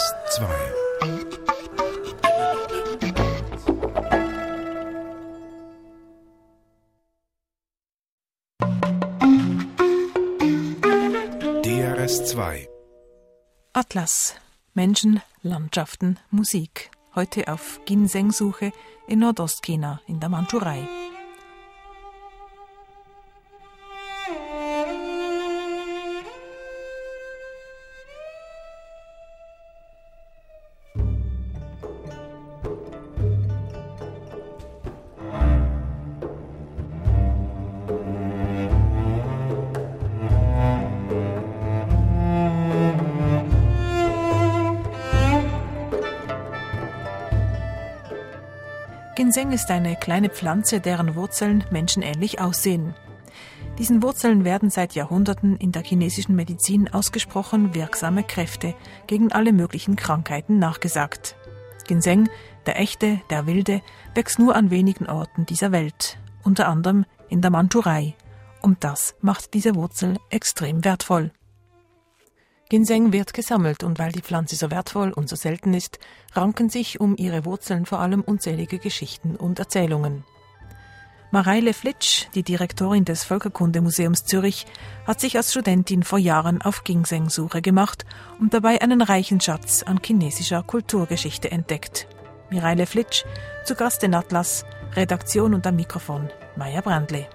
DRS2 DRS2 Atlas Menschen, Landschaften, Musik. Heute auf Ginseng-Suche in Nordostchina in der Mandschurei. Ginseng ist eine kleine Pflanze, deren Wurzeln menschenähnlich aussehen. Diesen Wurzeln werden seit Jahrhunderten in der chinesischen Medizin ausgesprochen wirksame Kräfte gegen alle möglichen Krankheiten nachgesagt. Ginseng, der echte, der wilde, wächst nur an wenigen Orten dieser Welt, unter anderem in der Mandschurei. Und das macht diese Wurzel extrem wertvoll. Ginseng wird gesammelt und weil die Pflanze so wertvoll und so selten ist, ranken sich um ihre Wurzeln vor allem unzählige Geschichten und Erzählungen. Mareile Flitsch, die Direktorin des Völkerkundemuseums Zürich, hat sich als Studentin vor Jahren auf Ginseng-Suche gemacht und dabei einen reichen Schatz an chinesischer Kulturgeschichte entdeckt. Mireile Flitsch, zu Gast in Atlas, Redaktion und am Mikrofon Maya Brandle.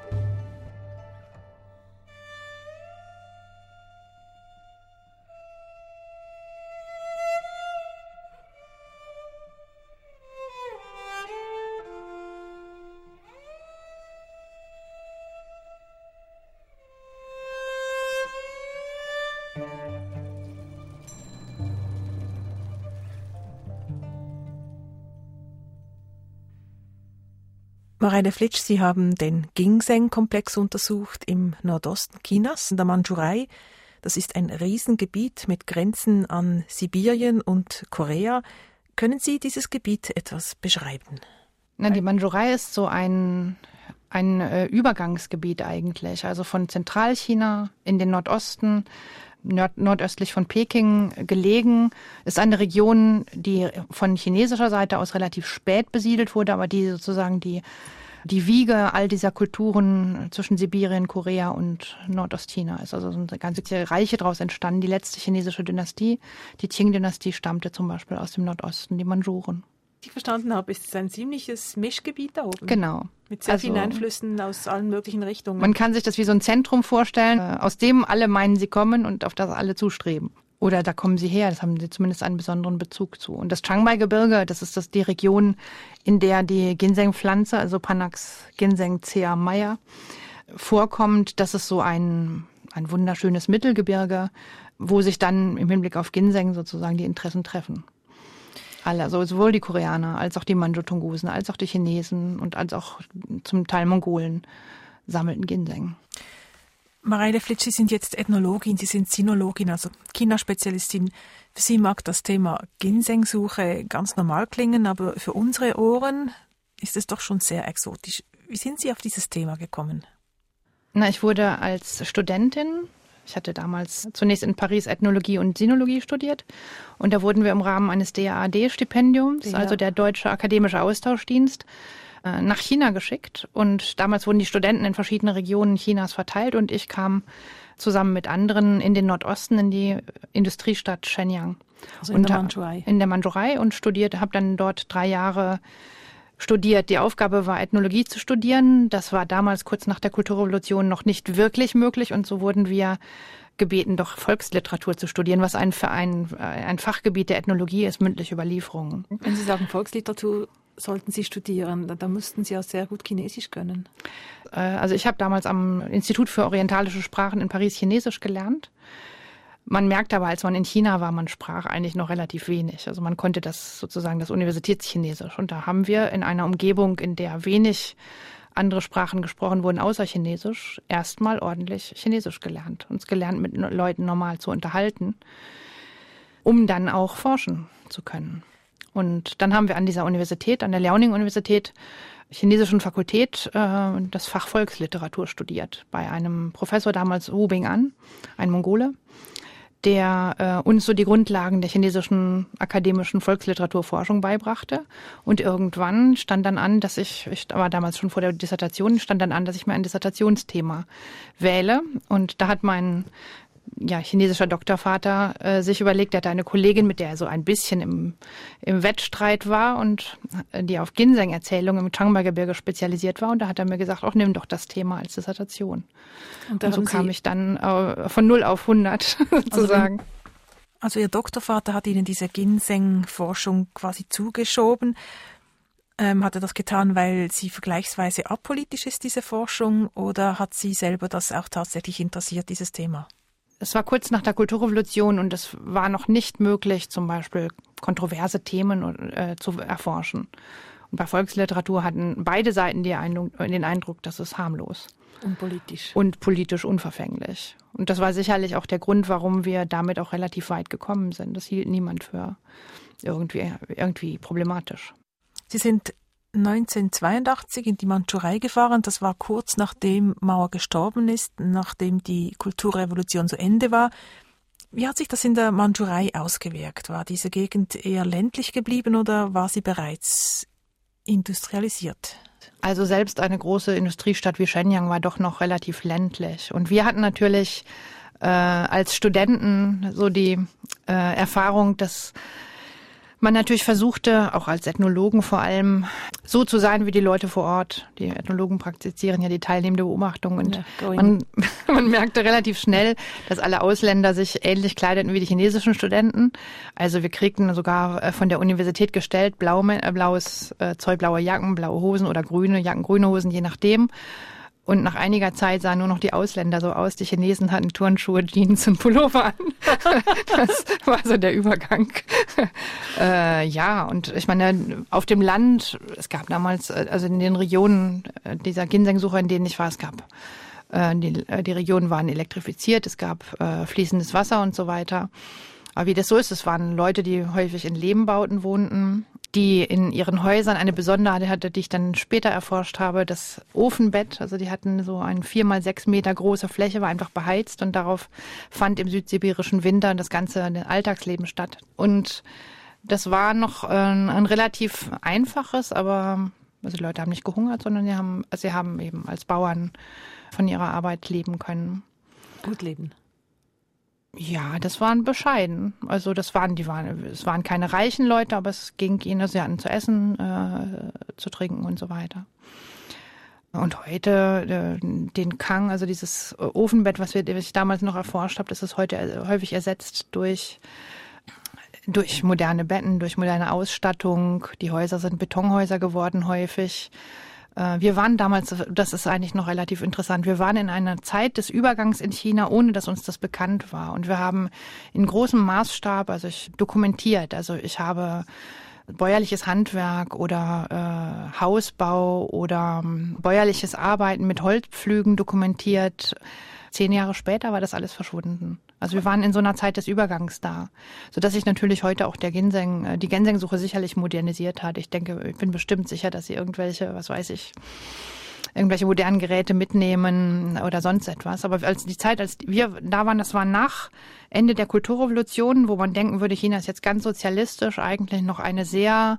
Mareile Flitsch, Sie haben den Ginseng-Komplex untersucht im Nordosten Chinas, in der Mandschurei. Das ist ein Riesengebiet mit Grenzen an Sibirien und Korea. Können Sie dieses Gebiet etwas beschreiben? Na, die Mandschurei ist so ein, ein äh, Übergangsgebiet eigentlich, also von Zentralchina in den Nordosten, nord nordöstlich von Peking gelegen, ist eine Region, die von chinesischer Seite aus relativ spät besiedelt wurde, aber die sozusagen die die Wiege all dieser Kulturen zwischen Sibirien, Korea und Nordostchina ist. Also eine ganze Reiche daraus entstanden. Die letzte chinesische Dynastie, die Qing-Dynastie, stammte zum Beispiel aus dem Nordosten, die Manchuren. Ich verstanden habe, ist es ein ziemliches Mischgebiet da oben. Genau. Mit sehr also, vielen Einflüssen aus allen möglichen Richtungen. Man kann sich das wie so ein Zentrum vorstellen, äh, aus dem alle meinen, sie kommen und auf das alle zustreben. Oder da kommen sie her, das haben sie zumindest einen besonderen Bezug zu. Und das Chiangmai-Gebirge, das ist das die Region, in der die Ginseng-Pflanze, also Panax Ginseng cea Meyer, vorkommt. Das ist so ein, ein wunderschönes Mittelgebirge, wo sich dann im Hinblick auf Ginseng sozusagen die Interessen treffen. Alle, also sowohl die Koreaner als auch die Manchu-Tungusen, als auch die Chinesen und als auch zum Teil Mongolen sammelten Ginseng. Mareile Flitsch, Sie sind jetzt Ethnologin, Sie sind Sinologin, also China-Spezialistin. Für Sie mag das Thema Ginsengsuche ganz normal klingen, aber für unsere Ohren ist es doch schon sehr exotisch. Wie sind Sie auf dieses Thema gekommen? Na, ich wurde als Studentin, ich hatte damals zunächst in Paris Ethnologie und Sinologie studiert und da wurden wir im Rahmen eines DAAD-Stipendiums, ja. also der Deutsche Akademische Austauschdienst, äh, nach China geschickt. Und damals wurden die Studenten in verschiedene Regionen Chinas verteilt und ich kam zusammen mit anderen in den Nordosten, in die Industriestadt Shenyang. Also in der Mandschurei. In der Mandschurei und studierte, habe dann dort drei Jahre studiert. Die Aufgabe war, Ethnologie zu studieren. Das war damals kurz nach der Kulturrevolution noch nicht wirklich möglich und so wurden wir gebeten, doch Volksliteratur zu studieren, was ein, für ein, ein Fachgebiet der Ethnologie ist, mündliche Überlieferungen. Wenn Sie sagen Volksliteratur, sollten Sie studieren? Da, da mussten Sie auch sehr gut Chinesisch können. Äh, also ich habe damals am Institut für orientalische Sprachen in Paris Chinesisch gelernt. Man merkt aber, als man in China war, man sprach eigentlich noch relativ wenig. Also man konnte das sozusagen das Universitätschinesisch. Und da haben wir in einer Umgebung, in der wenig andere Sprachen gesprochen wurden außer Chinesisch, erstmal ordentlich Chinesisch gelernt. Uns gelernt, mit Leuten normal zu unterhalten, um dann auch forschen zu können. Und dann haben wir an dieser Universität, an der Liaoning-Universität, chinesischen Fakultät, äh, das Fach Volksliteratur studiert. Bei einem Professor damals Wu Bing-an, ein Mongole, der äh, uns so die Grundlagen der chinesischen akademischen Volksliteraturforschung beibrachte. Und irgendwann stand dann an, dass ich, ich war damals schon vor der Dissertation, stand dann an, dass ich mir ein Dissertationsthema wähle. Und da hat mein ja, chinesischer Doktorvater äh, sich überlegt, er hatte eine Kollegin, mit der er so ein bisschen im, im Wettstreit war und äh, die auf Ginseng-Erzählungen im Changba-Gebirge spezialisiert war. Und da hat er mir gesagt, auch nimm doch das Thema als Dissertation. Und, und so kam ich dann äh, von 0 auf 100 sozusagen. Also, also Ihr Doktorvater hat Ihnen diese Ginseng-Forschung quasi zugeschoben. Ähm, hat er das getan, weil sie vergleichsweise apolitisch ist, diese Forschung, oder hat Sie selber das auch tatsächlich interessiert, dieses Thema? Es war kurz nach der Kulturrevolution und es war noch nicht möglich, zum Beispiel kontroverse Themen äh, zu erforschen. Und bei Volksliteratur hatten beide Seiten Eindruck, den Eindruck, das ist harmlos. Und politisch. Und politisch unverfänglich. Und das war sicherlich auch der Grund, warum wir damit auch relativ weit gekommen sind. Das hielt niemand für irgendwie, irgendwie problematisch. Sie sind 1982 in die Mandschurei gefahren. Das war kurz nachdem Mauer gestorben ist, nachdem die Kulturrevolution zu Ende war. Wie hat sich das in der Mandschurei ausgewirkt? War diese Gegend eher ländlich geblieben oder war sie bereits industrialisiert? Also selbst eine große Industriestadt wie Shenyang war doch noch relativ ländlich. Und wir hatten natürlich äh, als Studenten so die äh, Erfahrung, dass man natürlich versuchte, auch als Ethnologen vor allem, so zu sein wie die Leute vor Ort. Die Ethnologen praktizieren ja die teilnehmende Beobachtung und ja, man, man merkte relativ schnell, dass alle Ausländer sich ähnlich kleideten wie die chinesischen Studenten. Also wir kriegten sogar äh, von der Universität gestellt blau, äh, blaues äh, Zeug, blaue Jacken, blaue Hosen oder grüne Jacken, grüne Hosen, je nachdem. Und nach einiger Zeit sahen nur noch die Ausländer so aus. Die Chinesen hatten Turnschuhe, Jeans und Pullover an. Das war so der Übergang. Äh, ja, und ich meine, auf dem Land, es gab damals, äh, also in den Regionen äh, dieser Ginseng-Suche, in denen ich war, es gab, äh, die, die Regionen waren elektrifiziert, es gab fließendes Wasser und so weiter. Aber wie das so ist, es waren Leute, die häufig in Lehmbauten wohnten die in ihren Häusern eine Besonderheit hatte, die ich dann später erforscht habe, das Ofenbett. Also die hatten so eine vier mal sechs Meter große Fläche, war einfach beheizt und darauf fand im südsibirischen Winter das ganze Alltagsleben statt. Und das war noch ein, ein relativ einfaches, aber also die Leute haben nicht gehungert, sondern sie haben, sie haben eben als Bauern von ihrer Arbeit leben können. Gut leben. Ja, das waren bescheiden. Also das waren, die waren, es waren keine reichen Leute, aber es ging ihnen, sie hatten zu essen, äh, zu trinken und so weiter. Und heute äh, den Kang, also dieses Ofenbett, was, wir, was ich damals noch erforscht habe, das ist heute häufig ersetzt durch durch moderne Betten, durch moderne Ausstattung. Die Häuser sind Betonhäuser geworden häufig. Äh, wir waren damals, das ist eigentlich noch relativ interessant, wir waren in einer Zeit des Übergangs in China, ohne dass uns das bekannt war. Und wir haben in großem Maßstab, also ich dokumentiert, also ich habe bäuerliches Handwerk oder äh, Hausbau oder ähm, bäuerliches Arbeiten mit Holzpflügen dokumentiert. Zehn Jahre später war das alles verschwunden. Also wir waren in so einer Zeit des Übergangs da, so dass sich natürlich heute auch der Ginseng, äh, die Ginseng-Suche sicherlich modernisiert hat. Ich denke, ich bin bestimmt sicher, dass sie irgendwelche, was weiß ich, irgendwelche modernen Geräte mitnehmen oder sonst etwas. Aber als die Zeit, als wir da waren, das war nach Ende der Kulturrevolution, wo man denken würde, China ist jetzt ganz sozialistisch, eigentlich noch eine sehr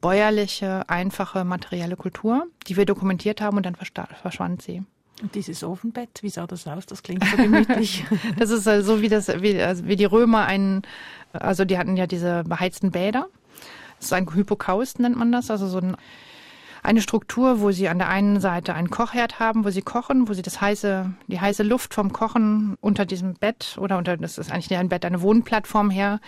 bäuerliche, einfache, materielle Kultur, die wir dokumentiert haben und dann verschwand sie. Und dieses Ofenbett, wie sah das aus? Das klingt so gemütlich. das ist so also wie das, wie, also wie die Römer einen, also die hatten ja diese beheizten Bäder. Das ist ein Hypokaust, nennt man das, also so ein, eine Struktur, wo sie an der einen Seite einen Kochherd haben, wo sie kochen, wo sie das heiße, die heiße Luft vom Kochen unter diesem Bett oder unter, das ist eigentlich ein Bett, eine Wohnplattform her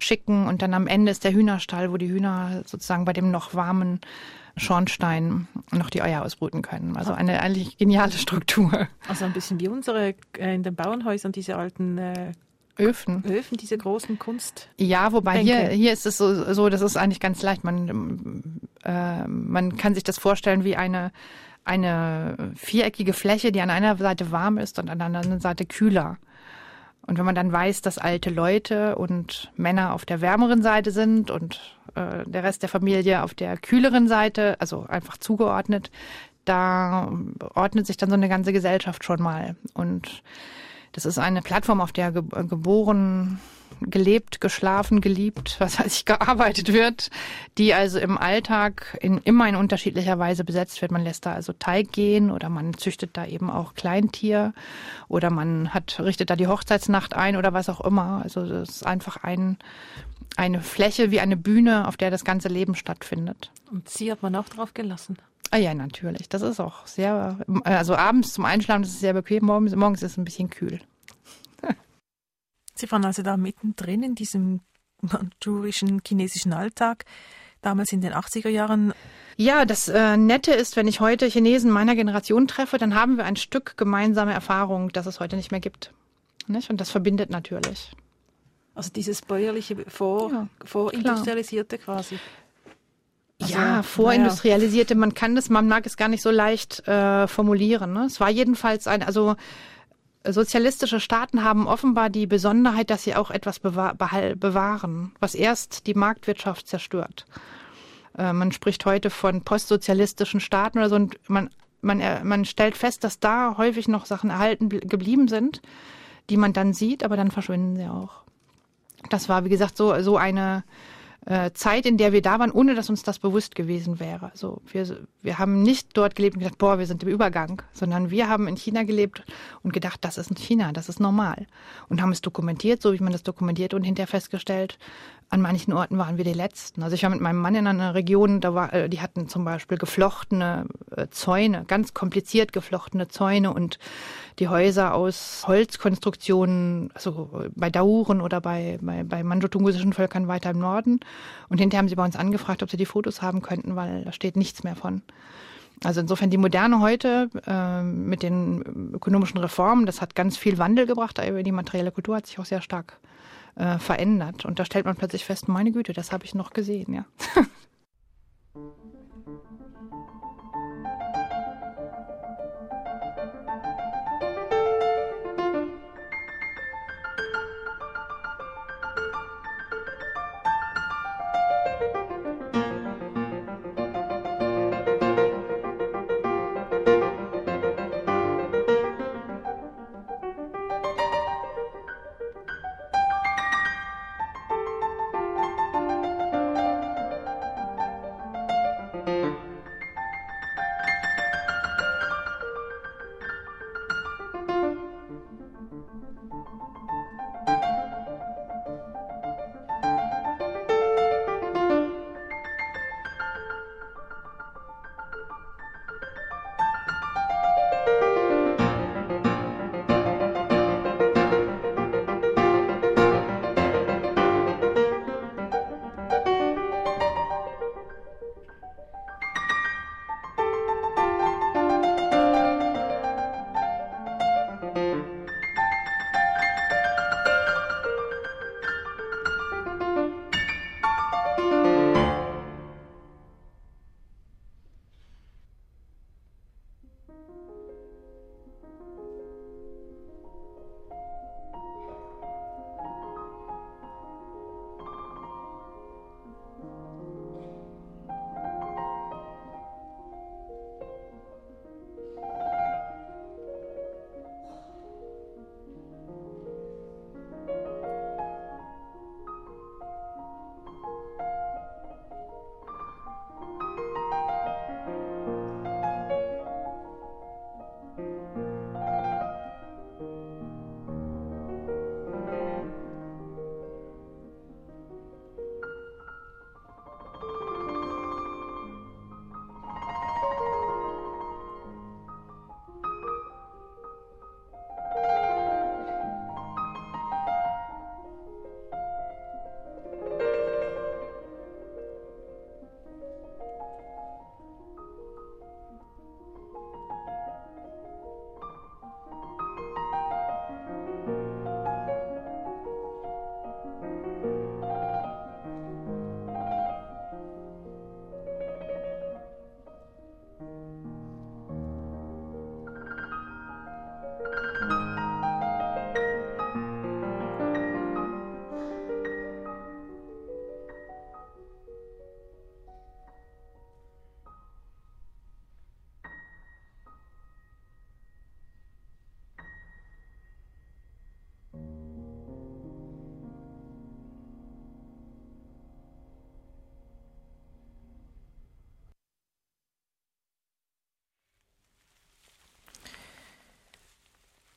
schicken und dann am Ende ist der Hühnerstall, wo die Hühner sozusagen bei dem noch warmen Schornstein noch die Eier ausbrüten können. Also eine eigentlich geniale Struktur. Also ein bisschen wie unsere äh, in den Bauernhäusern, diese alten äh, Öfen. Öfen, diese großen Kunst. Ja, wobei hier, hier ist es so, so, das ist eigentlich ganz leicht. Man, äh, man kann sich das vorstellen wie eine, eine viereckige Fläche, die an einer Seite warm ist und an der anderen Seite kühler. Und wenn man dann weiß, dass alte Leute und Männer auf der wärmeren Seite sind und äh, der Rest der Familie auf der kühleren Seite, also einfach zugeordnet, da ordnet sich dann so eine ganze Gesellschaft schon mal. Und Das ist eine Plattform, auf der ge geboren, gelebt, geschlafen, geliebt, was weiß ich, gearbeitet wird, die also im Alltag in, immer in unterschiedlicher Weise besetzt wird. Man lässt da also Teig gehen oder man züchtet da eben auch Kleintier oder man hat, richtet da die Hochzeitsnacht ein oder was auch immer. Also das ist einfach ein, eine Fläche wie eine Bühne, auf der das ganze Leben stattfindet. Und sie hat man auch drauf gelassen. Ah ja, natürlich. Das ist auch sehr, also abends zum Einschlafen ist es sehr bequem, morgens, morgens ist es ein bisschen kühl. Sie waren also da mittendrin in diesem mandschurischen chinesischen Alltag, damals in den 80er Jahren. Ja, das äh, Nette ist, wenn ich heute Chinesen meiner Generation treffe, dann haben wir ein Stück gemeinsame Erfahrung, das es heute nicht mehr gibt. Nicht? Und das verbindet natürlich. Also dieses bäuerliche, vor, ja, vorindustrialisierte quasi. Also, ja, vorindustrialisierte, man kann das, man mag es gar nicht so leicht äh, formulieren. Ne? Es war jedenfalls ein, also sozialistische Staaten haben offenbar die Besonderheit, dass sie auch etwas bewahren, was erst die Marktwirtschaft zerstört. Äh, man spricht heute von postsozialistischen Staaten oder so und man, man, äh, man stellt fest, dass da häufig noch Sachen erhalten geblieben sind, die man dann sieht, aber dann verschwinden sie auch. Das war, wie gesagt, so, so eine äh, Zeit, in der wir da waren, ohne dass uns das bewusst gewesen wäre. Also wir, wir haben nicht dort gelebt und gedacht, boah, wir sind im Übergang, sondern wir haben in China gelebt und gedacht, das ist in China, das ist normal. Und haben es dokumentiert, so wie man das dokumentiert und hinterher festgestellt, an manchen Orten waren wir die Letzten. Also ich war mit meinem Mann in einer Region, da war, äh, die hatten zum Beispiel geflochtene äh, Zäune, ganz kompliziert geflochtene Zäune und die Häuser aus Holzkonstruktionen, also bei Dauren oder bei, bei, bei manjotungusischen Völkern weiter im Norden. Und hinterher haben sie bei uns angefragt, ob sie die Fotos haben könnten, weil da steht nichts mehr von. Also insofern die Moderne heute äh, mit den ökonomischen Reformen, das hat ganz viel Wandel gebracht, aber die materielle Kultur hat sich auch sehr stark äh, verändert. Und da stellt man plötzlich fest, meine Güte, das habe ich noch gesehen, ja.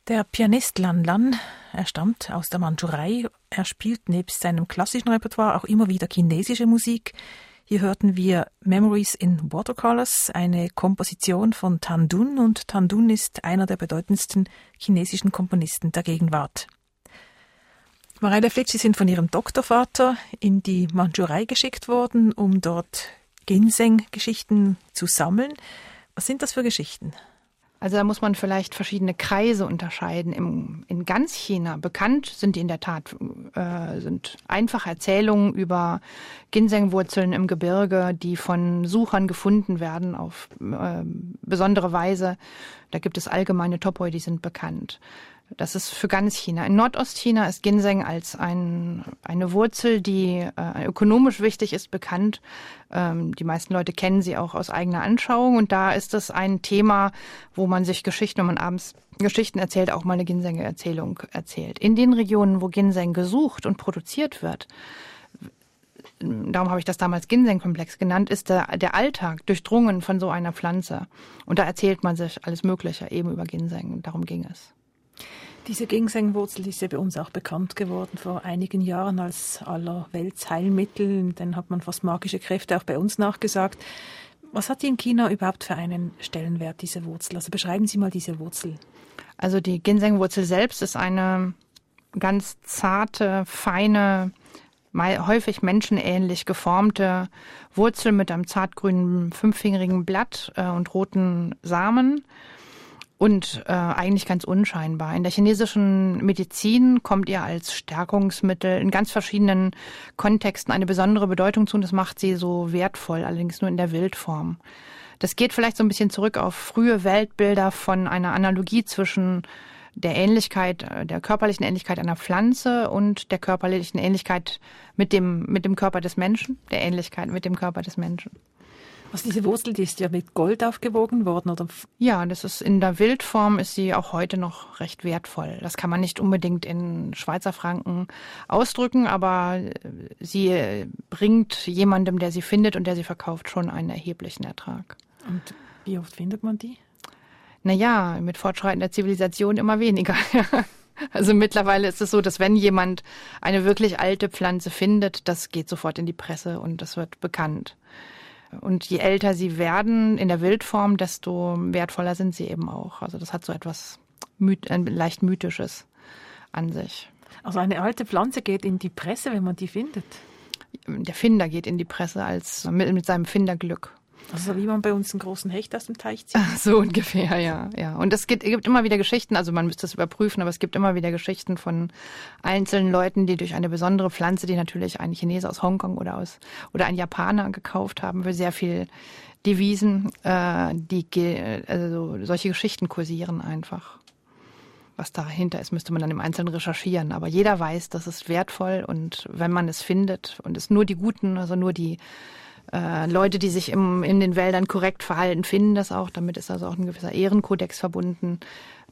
Der Pianist Lan Lan, er stammt aus der Mandschurei. Er spielt nebst seinem klassischen Repertoire auch immer wieder chinesische Musik. Hier hörten wir Memories in Watercolors, eine Komposition von Tan Dun und Tan Dun ist einer der bedeutendsten chinesischen Komponisten der Gegenwart. Mareile Flitsch, Sie sind von Ihrem Doktorvater in die Mandschurei geschickt worden, um dort Ginseng-Geschichten zu sammeln. Was sind das für Geschichten? Also da muss man vielleicht verschiedene Kreise unterscheiden. Im, in ganz China bekannt sind die in der Tat äh, sind einfache Erzählungen über Ginsengwurzeln im Gebirge, die von Suchern gefunden werden auf äh, besondere Weise. Da gibt es allgemeine Topoi, die sind bekannt. Das ist für ganz China. In Nordostchina ist Ginseng als ein, eine Wurzel, die äh, ökonomisch wichtig ist, bekannt. Ähm, die meisten Leute kennen sie auch aus eigener Anschauung. Und da ist es ein Thema, wo man sich Geschichten, wenn man abends Geschichten erzählt, auch mal eine Ginseng-Erzählung erzählt. In den Regionen, wo Ginseng gesucht und produziert wird, darum habe ich das damals Ginseng-Komplex genannt, ist der, der Alltag durchdrungen von so einer Pflanze. Und da erzählt man sich alles Mögliche eben über Ginseng. Darum ging es. Diese Ginsengwurzel ist ja bei uns auch bekannt geworden vor einigen Jahren als Allerweltsheilmittel. Dann hat man fast magische Kräfte auch bei uns nachgesagt. Was hat die in China überhaupt für einen Stellenwert, diese Wurzel? Also beschreiben Sie mal diese Wurzel. Also die Ginsengwurzel selbst ist eine ganz zarte, feine, häufig menschenähnlich geformte Wurzel mit einem zartgrünen fünffingerigen Blatt äh, und roten Samen und äh, eigentlich ganz unscheinbar. In der chinesischen Medizin kommt ihr als Stärkungsmittel in ganz verschiedenen Kontexten eine besondere Bedeutung zu und das macht sie so wertvoll, allerdings nur in der Wildform. Das geht vielleicht so ein bisschen zurück auf frühe Weltbilder von einer Analogie zwischen der Ähnlichkeit, äh, der körperlichen Ähnlichkeit einer Pflanze und der körperlichen Ähnlichkeit mit dem, mit dem Körper des Menschen, der Ähnlichkeit mit dem Körper des Menschen. Also diese Wurzel, die ist ja mit Gold aufgewogen worden, oder? Ja, das ist in der Wildform ist sie auch heute noch recht wertvoll. Das kann man nicht unbedingt in Schweizer Franken ausdrücken, aber äh, sie bringt jemandem, der sie findet und der sie verkauft, schon einen erheblichen Ertrag. Und wie oft findet man die? Naja, mit fortschreitender Zivilisation immer weniger. Also mittlerweile ist es so, dass wenn jemand eine wirklich alte Pflanze findet, das geht sofort in die Presse und das wird bekannt. Und je älter sie werden in der Wildform, desto wertvoller sind sie eben auch. Also das hat so etwas myth ein leicht mythisches an sich. Also eine alte Pflanze geht in die Presse, wenn man die findet. Der Finder geht in die Presse als mit, mit seinem Finderglück. Also wie man bei uns einen großen Hecht aus dem Teich zieht. So ungefähr, ja, ja. Und es gibt, gibt immer wieder Geschichten, also man müsste es überprüfen, aber es gibt immer wieder Geschichten von einzelnen Leuten, die durch eine besondere Pflanze, die natürlich ein Chinese aus Hongkong oder aus oder ein Japaner gekauft haben, für sehr viel Devisen, äh, die also solche Geschichten kursieren einfach. Was dahinter ist, müsste man dann im Einzelnen recherchieren. Aber jeder weiß, das ist wertvoll und wenn man es findet und es nur die Guten, also nur die äh, Leute, die sich im, in den Wäldern korrekt verhalten, finden das auch. Damit ist also auch ein gewisser Ehrenkodex verbunden.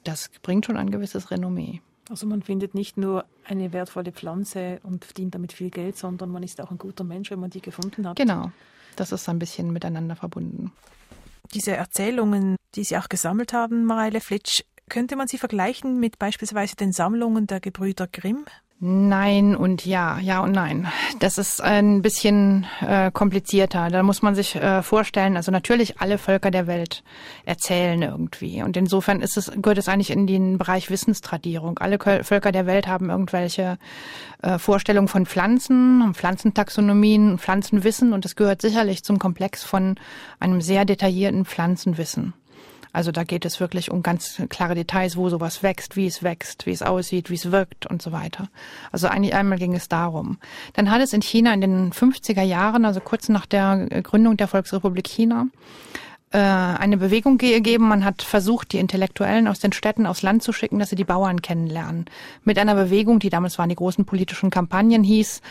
Das bringt schon ein gewisses Renommee. Also man findet nicht nur eine wertvolle Pflanze und verdient damit viel Geld, sondern man ist auch ein guter Mensch, wenn man die gefunden hat. Genau, das ist ein bisschen miteinander verbunden. Diese Erzählungen, die Sie auch gesammelt haben, Mareile Flitsch, könnte man sie vergleichen mit beispielsweise den Sammlungen der Gebrüder Grimm? Nein und ja, ja und nein. Das ist ein bisschen äh, komplizierter. Da muss man sich äh, vorstellen, also natürlich alle Völker der Welt erzählen irgendwie. Und insofern ist es, gehört es eigentlich in den Bereich Wissenstradierung. Alle Völker der Welt haben irgendwelche äh, Vorstellungen von Pflanzen, Pflanzentaxonomien, Pflanzenwissen und es gehört sicherlich zum Komplex von einem sehr detaillierten Pflanzenwissen. Also da geht es wirklich um ganz klare Details, wo sowas wächst, wie es wächst, wie es aussieht, wie es wirkt und so weiter. Also eigentlich einmal ging es darum. Dann hat es in China in den 50er Jahren, also kurz nach der Gründung der Volksrepublik China, äh, eine Bewegung gegeben. Man hat versucht, die Intellektuellen aus den Städten aufs Land zu schicken, dass sie die Bauern kennenlernen. Mit einer Bewegung, die damals waren die großen politischen Kampagnen hieß,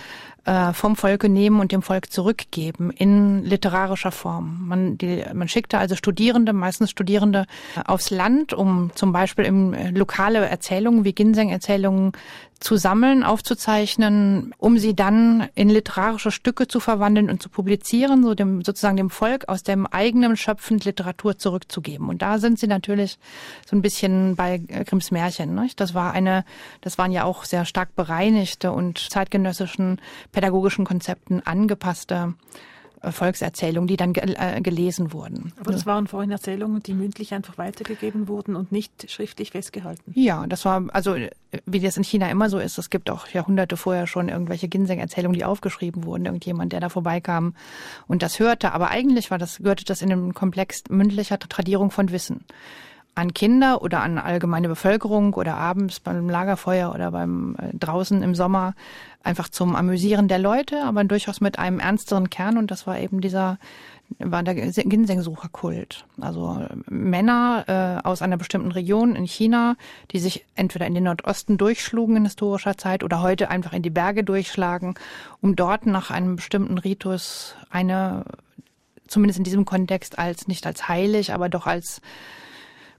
äh, vom Volke nehmen und dem Volk zurückgeben in literarischer Form. Man, die, man schickte also Studierende, meistens Studierende, aufs Land, um zum Beispiel im äh, lokale Erzählungen wie Ginseng-Erzählungen zu sammeln, aufzuzeichnen, um sie dann in literarische Stücke zu verwandeln und zu publizieren, so dem, sozusagen dem Volk aus dem eigenen Schöpfen Literatur zurückzugeben. Und da sind sie natürlich so ein bisschen bei Grimms Märchen. Nicht? Das war eine, das waren ja auch sehr stark bereinigte und zeitgenössischen pädagogischen Konzepten angepasste Volkserzählungen, die dann äh, gelesen wurden. Aber das waren vorhin Erzählungen, die mündlich einfach weitergegeben wurden und nicht schriftlich festgehalten. Ja, das war, also wie das in China immer so ist, es gibt auch Jahrhunderte vorher schon irgendwelche Ginseng-Erzählungen, die aufgeschrieben wurden, irgendjemand, der da vorbeikam und das hörte. Aber eigentlich war das, gehörte das in den Komplex mündlicher Tradierung von Wissen an Kinder oder an allgemeine Bevölkerung oder abends beim Lagerfeuer oder beim äh, draußen im Sommer einfach zum Amüsieren der Leute, aber durchaus mit einem ernsteren Kern und das war eben dieser war der Ginseng-Sucherkult. Also äh, Männer äh, aus einer bestimmten Region in China, die sich entweder in den Nordosten durchschlugen in historischer Zeit oder heute einfach in die Berge durchschlagen, um dort nach einem bestimmten Ritus eine, zumindest in diesem Kontext als nicht als heilig, aber doch als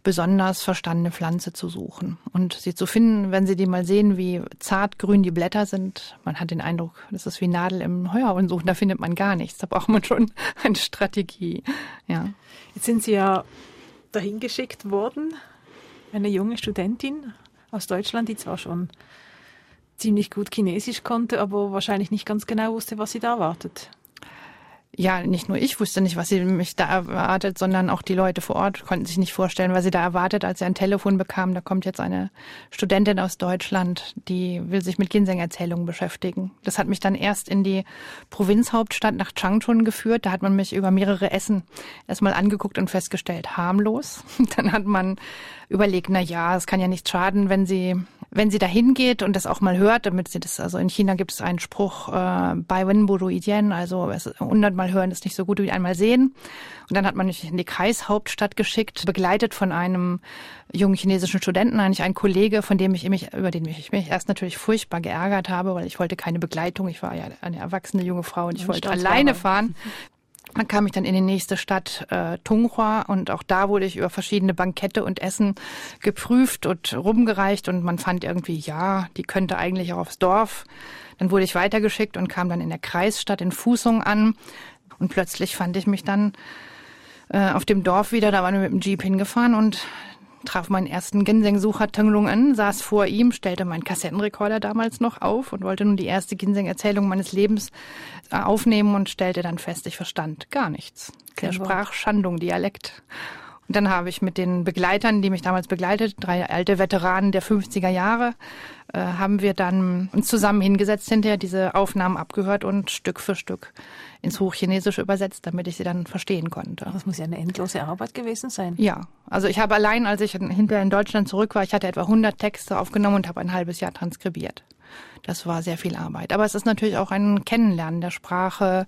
besonders verstandene Pflanze zu suchen und sie zu finden, wenn Sie die mal sehen, wie zartgrün die Blätter sind. Man hat den Eindruck, das ist wie Nadel im Heuhaufen suchen, da findet man gar nichts. Da braucht man schon eine Strategie. Ja. Jetzt sind Sie ja dahin geschickt worden, eine junge Studentin aus Deutschland, die zwar schon ziemlich gut Chinesisch konnte, aber wahrscheinlich nicht ganz genau wusste, was sie da erwartet ja, nicht nur ich wusste nicht, was sie mich da erwartet, sondern auch die Leute vor Ort konnten sich nicht vorstellen, was sie da erwartet, als sie ein Telefon bekam. Da kommt jetzt eine Studentin aus Deutschland, die will sich mit Ginseng-Erzählungen beschäftigen. Das hat mich dann erst in die Provinzhauptstadt nach Changchun geführt. Da hat man mich über mehrere Essen erstmal angeguckt und festgestellt, harmlos. Dann hat man überlegt, na ja, es kann ja nichts schaden, wenn sie wenn sie da hingeht und das auch mal hört, damit sie das, also in China gibt es einen Spruch, äh, bei Wenburu Yen, also hundertmal hören ist nicht so gut wie einmal sehen. Und dann hat man mich in die Kreishauptstadt geschickt, begleitet von einem jungen chinesischen Studenten, eigentlich ein Kollege, von dem ich mich, über den ich mich erst natürlich furchtbar geärgert habe, weil ich wollte keine Begleitung. Ich war ja eine erwachsene junge Frau und ich wollte alleine fahren. Dann kam ich dann in die nächste Stadt äh, Tunghua und auch da wurde ich über verschiedene Bankette und Essen geprüft und rumgereicht und man fand irgendwie, ja, die könnte eigentlich auch aufs Dorf. Dann wurde ich weitergeschickt und kam dann in der Kreisstadt in Fußung an und plötzlich fand ich mich dann äh, auf dem Dorf wieder, da waren wir mit dem Jeep hingefahren und traf meinen ersten Ginseng-Sucher Tenglung an, saß vor ihm, stellte meinen Kassettenrekorder damals noch auf und wollte nun die erste Ginseng-Erzählung meines Lebens äh, aufnehmen und stellte dann fest, ich verstand gar nichts. Er sprach Schandung, Dialekt. Und dann habe ich mit den Begleitern, die mich damals begleitet, drei alte Veteranen der 50er Jahre, äh, haben wir dann uns zusammen hingesetzt, hinterher diese Aufnahmen abgehört und Stück für Stück ins Hochchinesische übersetzt, damit ich sie dann verstehen konnte. Das muss ja eine endlose Arbeit gewesen sein. Ja, also ich habe allein, als ich hinterher in Deutschland zurück war, ich hatte etwa 100 Texte aufgenommen und habe ein halbes Jahr transkribiert. Das war sehr viel Arbeit. Aber es ist natürlich auch ein Kennenlernen der Sprache,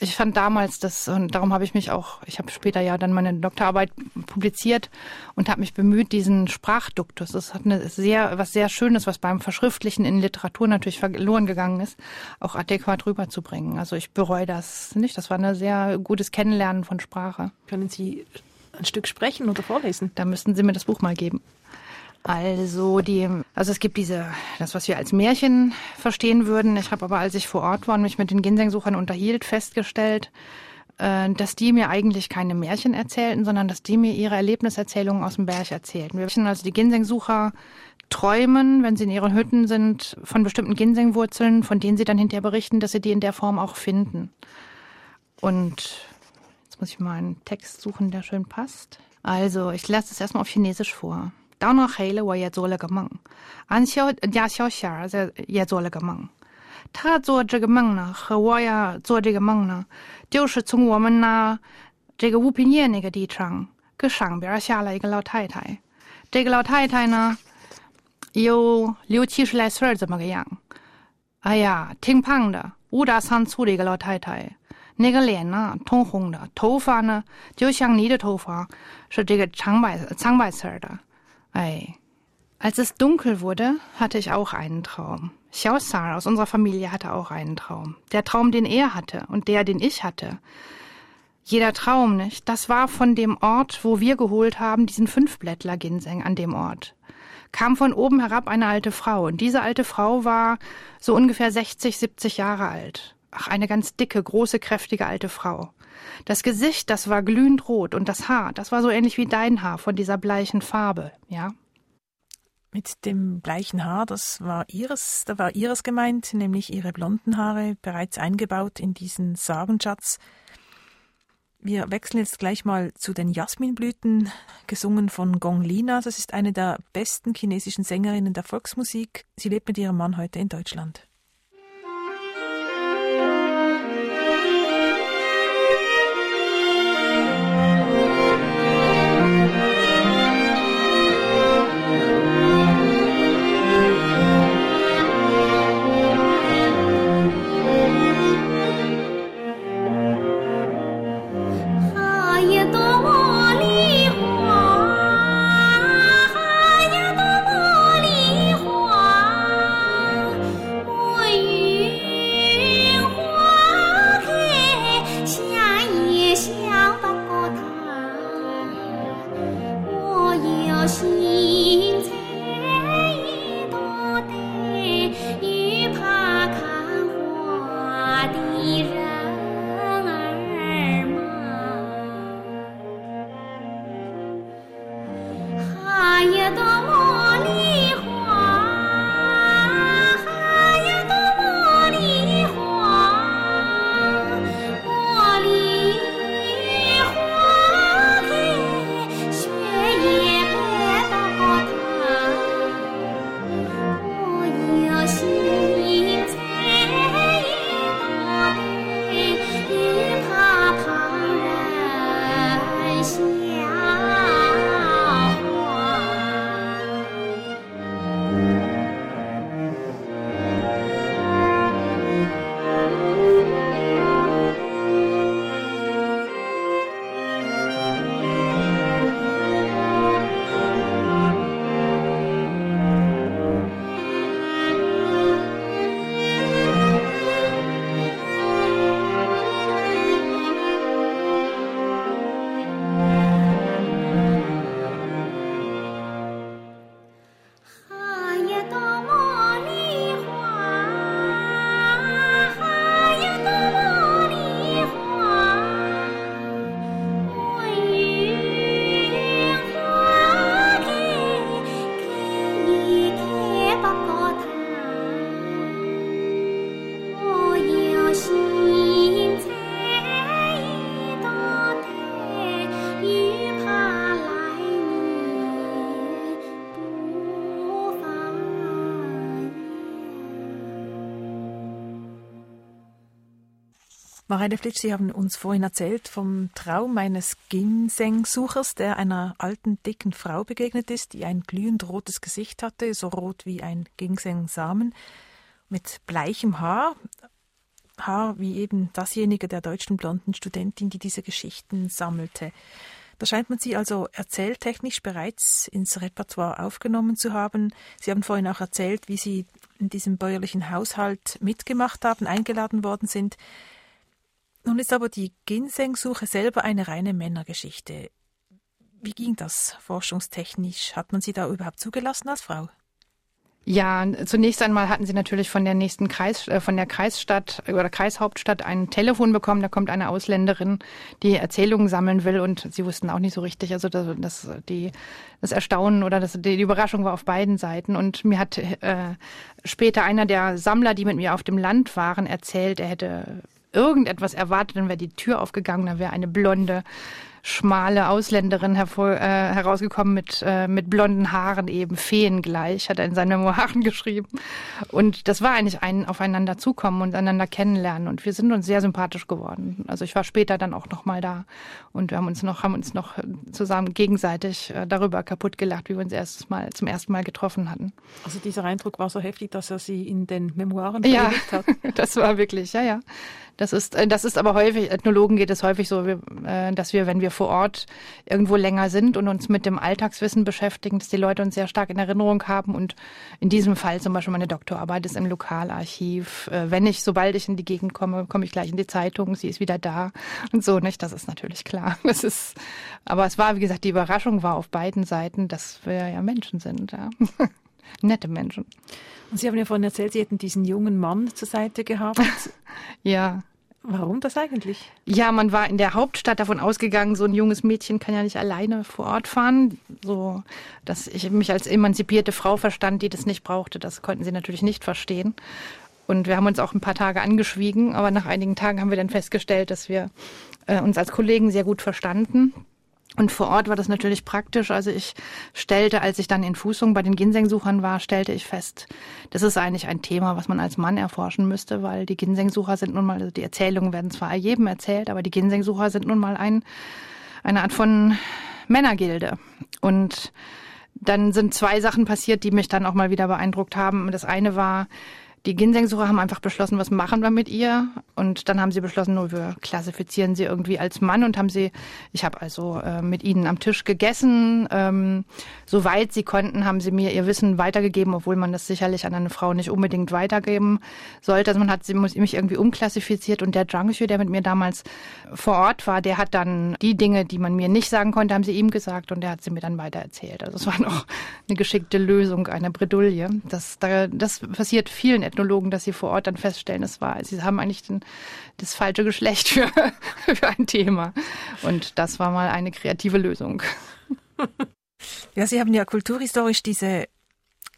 ich fand damals das, und darum habe ich mich auch, ich habe später ja dann meine Doktorarbeit publiziert und habe mich bemüht, diesen Sprachduktus, das hat eine sehr, was sehr Schönes, was beim Verschriftlichen in Literatur natürlich verloren gegangen ist, auch adäquat rüberzubringen. Also ich bereue das nicht. Das war ein sehr gutes Kennenlernen von Sprache. Können Sie ein Stück sprechen oder vorlesen? Da müssten Sie mir das Buch mal geben. Also die, also es gibt diese, das was wir als Märchen verstehen würden. Ich habe aber, als ich vor Ort war und mich mit den Ginseng-Suchern unterhielt, festgestellt, äh, dass die mir eigentlich keine Märchen erzählten, sondern dass die mir ihre Erlebniserzählungen aus dem Berg erzählten. Wir wissen also die Ginseng-Sucher träumen, wenn sie in ihren Hütten sind, von bestimmten Ginsengwurzeln, von denen sie dann hinterher berichten, dass sie die in der Form auch finden. Und jetzt muss ich mal einen Text suchen, der schön passt. Also, ich lasse es erstmal auf Chinesisch vor。当到黑了，我也做了个梦，俺小家小仙儿在也做了个梦。他做这个梦呢，和我呀做这个梦呢，就是从我们那这个五品叶那个地方，搁上边下来一个老太太。这个老太太呢，有六七十来岁怎么个样。哎呀，挺胖的，五大三粗的一个老太太。那个脸呢，通红的，头发呢，就像你的头发，是这个长白苍白色的。Ei. Als es dunkel wurde, hatte ich auch einen Traum. Xiao Sar aus unserer Familie hatte auch einen Traum. Der Traum, den er hatte und der, den ich hatte. Jeder Traum, nicht? Das war von dem Ort, wo wir geholt haben, diesen Fünfblättler Ginseng an dem Ort. Kam von oben herab eine alte Frau und diese alte Frau war so ungefähr 60, 70 Jahre alt. Ach, eine ganz dicke, große, kräftige alte Frau. Das Gesicht, das war glühend rot und das Haar, das war so ähnlich wie dein Haar von dieser bleichen Farbe, ja? Mit dem bleichen Haar, das war ihres, da war ihres gemeint, nämlich ihre blonden Haare bereits eingebaut in diesen Sagenschatz. Wir wechseln jetzt gleich mal zu den Jasminblüten, gesungen von Gong Lina. Das ist eine der besten chinesischen Sängerinnen der Volksmusik. Sie lebt mit ihrem Mann heute in Deutschland. 心。Mareile Flitsch, Sie haben uns vorhin erzählt vom Traum eines Ginseng-Suchers, der einer alten, dicken Frau begegnet ist, die ein glühend rotes Gesicht hatte, so rot wie ein Ginseng-Samen, mit bleichem Haar, Haar wie eben dasjenige der deutschen blonden Studentin, die diese Geschichten sammelte. Da scheint man sie also erzähltechnisch bereits ins Repertoire aufgenommen zu haben. Sie haben vorhin auch erzählt, wie Sie in diesem bäuerlichen Haushalt mitgemacht haben, eingeladen worden sind. Nun ist aber die Ginseng-Suche selber eine reine Männergeschichte. Wie ging das forschungstechnisch? Hat man sie da überhaupt zugelassen als Frau? Ja, zunächst einmal hatten sie natürlich von der nächsten Kreis, äh, von der Kreisstadt oder Kreishauptstadt ein Telefon bekommen. Da kommt eine Ausländerin, die Erzählungen sammeln will und sie wussten auch nicht so richtig. Also das, das, die, das Erstaunen oder das, die, Überraschung war auf beiden Seiten. Und mir hat äh, später einer der Sammler, die mit mir auf dem Land waren, erzählt, er hätte irgendetwas erwartet, dann wäre die Tür aufgegangen, dann wäre eine blonde schmale Ausländerin hervor, äh, herausgekommen mit, äh, mit blonden Haaren, eben feengleich, hat er in seinen Memoiren geschrieben. Und das war eigentlich ein Aufeinander zukommen und einander kennenlernen. Und wir sind uns sehr sympathisch geworden. Also ich war später dann auch noch mal da und wir haben uns noch, haben uns noch zusammen gegenseitig äh, darüber kaputt gelacht, wie wir uns erstes Mal, zum ersten Mal getroffen hatten. Also dieser Eindruck war so heftig, dass er sie in den Memoiren ja, hat? das war wirklich, ja, ja. Das ist, äh, das ist aber häufig, Ethnologen geht es häufig so, äh, dass wir, wenn wir vor Ort irgendwo länger sind und uns mit dem Alltagswissen beschäftigen, dass die Leute uns sehr stark in Erinnerung haben. Und in diesem Fall zum Beispiel meine Doktorarbeit ist im Lokalarchiv. Äh, wenn ich, sobald ich in die Gegend komme, komme ich gleich in die Zeitung, sie ist wieder da und so, nicht? Das ist natürlich klar. Das ist, aber es war, wie gesagt, die Überraschung war auf beiden Seiten, dass wir ja Menschen sind, ja. Nette Menschen. Und Sie haben ja vorhin erzählt, Sie hätten diesen jungen Mann zur Seite gehabt. ja. Warum das eigentlich? Ja, man war in der Hauptstadt davon ausgegangen, so ein junges Mädchen kann ja nicht alleine vor Ort fahren. So, dass ich mich als emanzipierte Frau verstand, die das nicht brauchte, das konnten sie natürlich nicht verstehen. Und wir haben uns auch ein paar Tage angeschwiegen, aber nach einigen Tagen haben wir dann festgestellt, dass wir äh, uns als Kollegen sehr gut verstanden. Und vor Ort war das natürlich praktisch. Also ich stellte, als ich dann in Fußung bei den Ginsengsuchern war, stellte ich fest, das ist eigentlich ein Thema, was man als Mann erforschen müsste, weil die Ginsengsucher sind nun mal, also die Erzählungen werden zwar jedem erzählt, aber die Ginsengsucher sind nun mal ein, eine Art von Männergilde. Und dann sind zwei Sachen passiert, die mich dann auch mal wieder beeindruckt haben. Das eine war, die Ginsengsucher haben einfach beschlossen, was machen wir mit ihr? Und dann haben sie beschlossen, nur wir klassifizieren sie irgendwie als Mann und haben sie, ich habe also äh, mit ihnen am Tisch gegessen. Ähm, soweit sie konnten, haben sie mir ihr Wissen weitergegeben, obwohl man das sicherlich an eine Frau nicht unbedingt weitergeben sollte. Also man hat sie mich irgendwie umklassifiziert und der Junkie, der mit mir damals vor Ort war, der hat dann die Dinge, die man mir nicht sagen konnte, haben sie ihm gesagt und der hat sie mir dann weitererzählt. Also es war noch eine geschickte Lösung, eine Bredouille. Das, das passiert vielen Ethnologen, dass sie vor Ort dann feststellen, es war, sie haben eigentlich den, das falsche Geschlecht für, für ein Thema. Und das war mal eine kreative Lösung. Ja, Sie haben ja kulturhistorisch diese,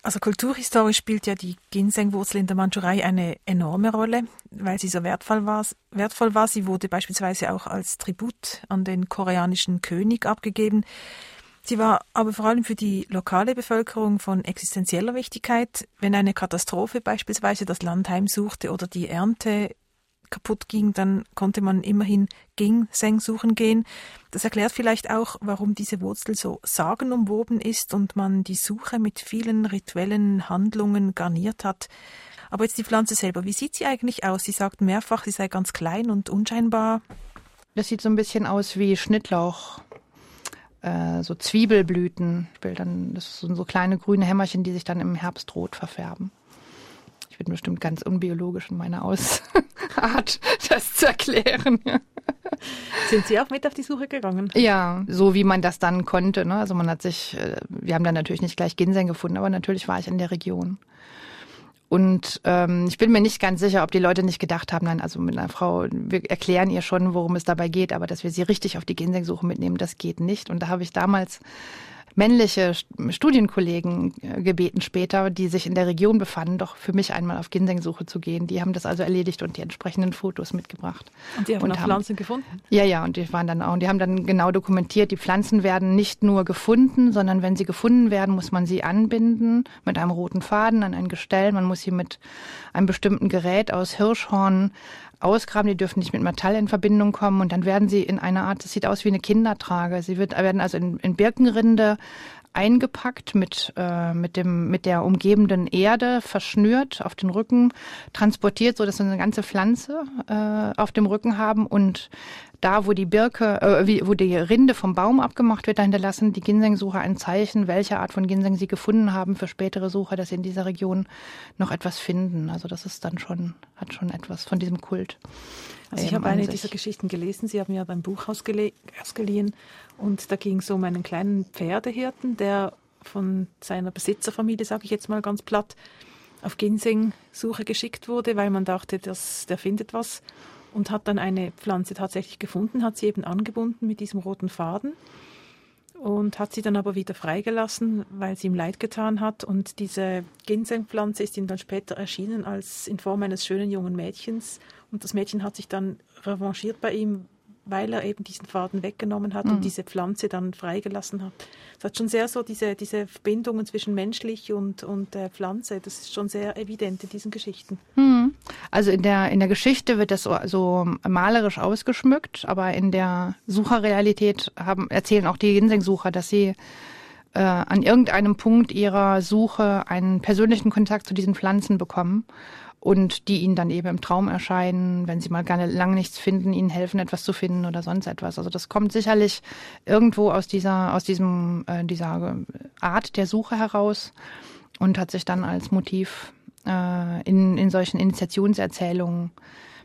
also kulturhistorisch spielt ja die Ginsengwurzel in der Mandschurei eine enorme Rolle, weil sie so wertvoll war. Wertvoll war. Sie wurde beispielsweise auch als Tribut an den koreanischen König abgegeben. Sie war aber vor allem für die lokale Bevölkerung von existenzieller Wichtigkeit. Wenn eine Katastrophe beispielsweise das Land heimsuchte oder die Ernte kaputt ging, dann konnte man immerhin Ginseng suchen gehen. Das erklärt vielleicht auch, warum diese Wurzel so sagenumwoben ist und man die Suche mit vielen rituellen Handlungen garniert hat. Aber jetzt die Pflanze selber, wie sieht sie eigentlich aus? Sie sagt mehrfach, sie sei ganz klein und unscheinbar. Das sieht so ein bisschen aus wie Schnittlauch äh, so Zwiebelblüten. Dann, das sind so kleine grüne Hämmerchen, die sich dann im Herbst rot verfärben. Ich bin bestimmt ganz unbiologisch in meiner Ausart, das zu erklären. Sind Sie auch mit auf die Suche gegangen? Ja, so wie man das dann konnte. Ne? Also man hat sich, äh, wir haben dann natürlich nicht gleich Ginseng gefunden, aber natürlich war ich in der Region. Und ähm, ich bin mir nicht ganz sicher, ob die Leute nicht gedacht haben, nein, also mit einer Frau, wir erklären ihr schon, worum es dabei geht, aber dass wir sie richtig auf die Ginsengsuche mitnehmen, das geht nicht. Und da habe ich damals männliche Studienkollegen äh, gebeten später, die sich in der Region befanden, doch für mich einmal auf Ginsengsuche zu gehen. Die haben das also erledigt und die entsprechenden Fotos mitgebracht. Und die haben und auch haben, Pflanzen gefunden? Ja, ja, und die waren dann auch, und die haben dann genau dokumentiert, die Pflanzen werden nicht nur gefunden, sondern wenn sie gefunden werden, muss man sie anbinden mit einem roten Faden an ein Gestell. Man muss sie mit einem bestimmten Gerät aus Hirschhorn ausgraben, die dürfen nicht mit Metall in Verbindung kommen und dann werden sie in einer Art, das sieht aus wie eine Kindertrage. Sie wird, werden also in, in Birkenrinde eingepackt mit, äh, mit, dem, mit der umgebenden Erde, verschnürt auf den Rücken, transportiert, so dass sie eine ganze Pflanze äh, auf dem Rücken haben und da, wo die Birke, äh, wo die Rinde vom Baum abgemacht wird, da hinterlassen die Ginsengsucher ein Zeichen, welche Art von Ginseng sie gefunden haben für spätere Sucher, dass sie in dieser Region noch etwas finden. Also das ist dann schon, hat schon etwas von diesem Kult. Also ich habe eine dieser Geschichten gelesen. Sie haben ja beim Buch ausgeliehen und da ging es um einen kleinen Pferdehirten, der von seiner Besitzerfamilie, sage ich jetzt mal ganz platt, auf Ginseng-Suche geschickt wurde, weil man dachte, dass der findet was und hat dann eine Pflanze tatsächlich gefunden, hat sie eben angebunden mit diesem roten Faden und hat sie dann aber wieder freigelassen, weil sie ihm leid getan hat. Und diese Ginsengpflanze ist ihm dann später erschienen als in Form eines schönen jungen Mädchens. Und das Mädchen hat sich dann revanchiert bei ihm, weil er eben diesen Faden weggenommen hat mhm. und diese Pflanze dann freigelassen hat. Es hat schon sehr so diese, diese Verbindungen zwischen menschlich und, und äh, Pflanze, das ist schon sehr evident in diesen Geschichten. Mhm. Also in der, in der Geschichte wird das so, so malerisch ausgeschmückt, aber in der Sucherrealität haben, erzählen auch die Ginseng-Sucher, dass sie äh, an irgendeinem Punkt ihrer Suche einen persönlichen Kontakt zu diesen Pflanzen bekommen und die ihnen dann eben im Traum erscheinen, wenn sie mal gerne lang nichts finden, ihnen helfen, etwas zu finden oder sonst etwas. Also das kommt sicherlich irgendwo aus dieser, aus diesem, äh, dieser Art der Suche heraus und hat sich dann als Motiv äh, in, in solchen Initiationserzählungen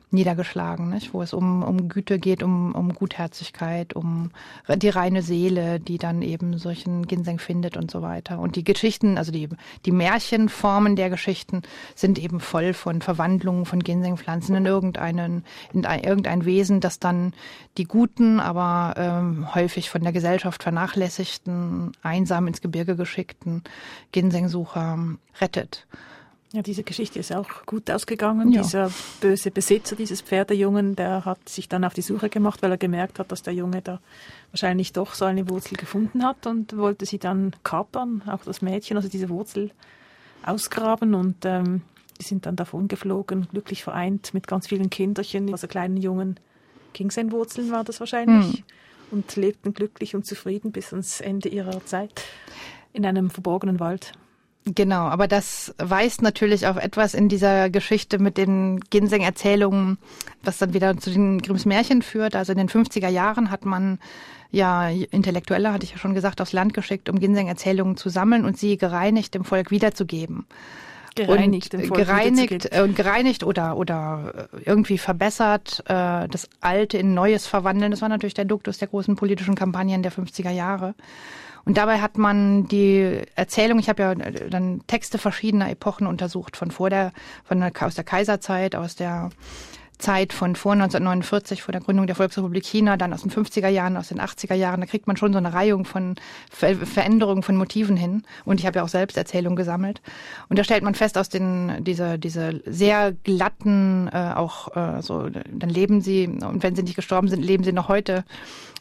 niedergeschlagen, nicht? wo es um, um Güte geht, um, um Gutherzigkeit, um die reine Seele, die dann eben solchen Ginseng findet und so weiter. Und die Geschichten, also die, die Märchenformen der Geschichten sind eben voll von Verwandlungen von Ginsengpflanzen in irgendeinen, in ein, irgendein Wesen, das dann die guten, aber ähm, häufig von der Gesellschaft vernachlässigten, einsam ins Gebirge geschickten Ginsengsucher rettet. Ja, diese Geschichte ist auch gut ausgegangen. Ja. Dieser böse Besitzer dieses Pferdejungen, der hat sich dann auf die Suche gemacht, weil er gemerkt hat, dass der Junge da wahrscheinlich doch so eine Wurzel gefunden hat und wollte sie dann kapern, auch das Mädchen, also diese Wurzel ausgraben und ähm, die sind dann davon geflogen, glücklich vereint mit ganz vielen Kinderchen, also kleinen Jungen. Kingsenwurzeln war das wahrscheinlich. Hm. Und lebten glücklich und zufrieden bis ans Ende ihrer Zeit in einem verborgenen Wald. Genau, aber das weist natürlich auf etwas in dieser Geschichte mit den Ginseng-Erzählungen, was dann wieder zu den Grimms Märchen führt. Also in den 50er Jahren hat man ja Intellektuelle, hatte ich ja schon gesagt, aufs Land geschickt, um Ginseng-Erzählungen zu sammeln und sie gereinigt dem Volk wiederzugeben. Gereinigt, und gereinigt und gereinigt oder oder irgendwie verbessert, äh, das Alte in Neues verwandeln. Das war natürlich der Duktus der großen politischen Kampagnen der 50er Jahre. Und dabei hat man die Erzählung, ich habe ja dann Texte verschiedener Epochen untersucht, von vor der, von der, aus der Kaiserzeit, aus der Zeit von vor 1949, vor der Gründung der Volksrepublik China, dann aus den 50er Jahren, aus den 80er Jahren, da kriegt man schon so eine Reihung von Ver Veränderungen von Motiven hin. Und ich habe ja auch selbst Erzählungen gesammelt. Und da stellt man fest, aus den diese diese sehr glatten, äh, auch äh, so, dann leben sie und wenn sie nicht gestorben sind, leben sie noch heute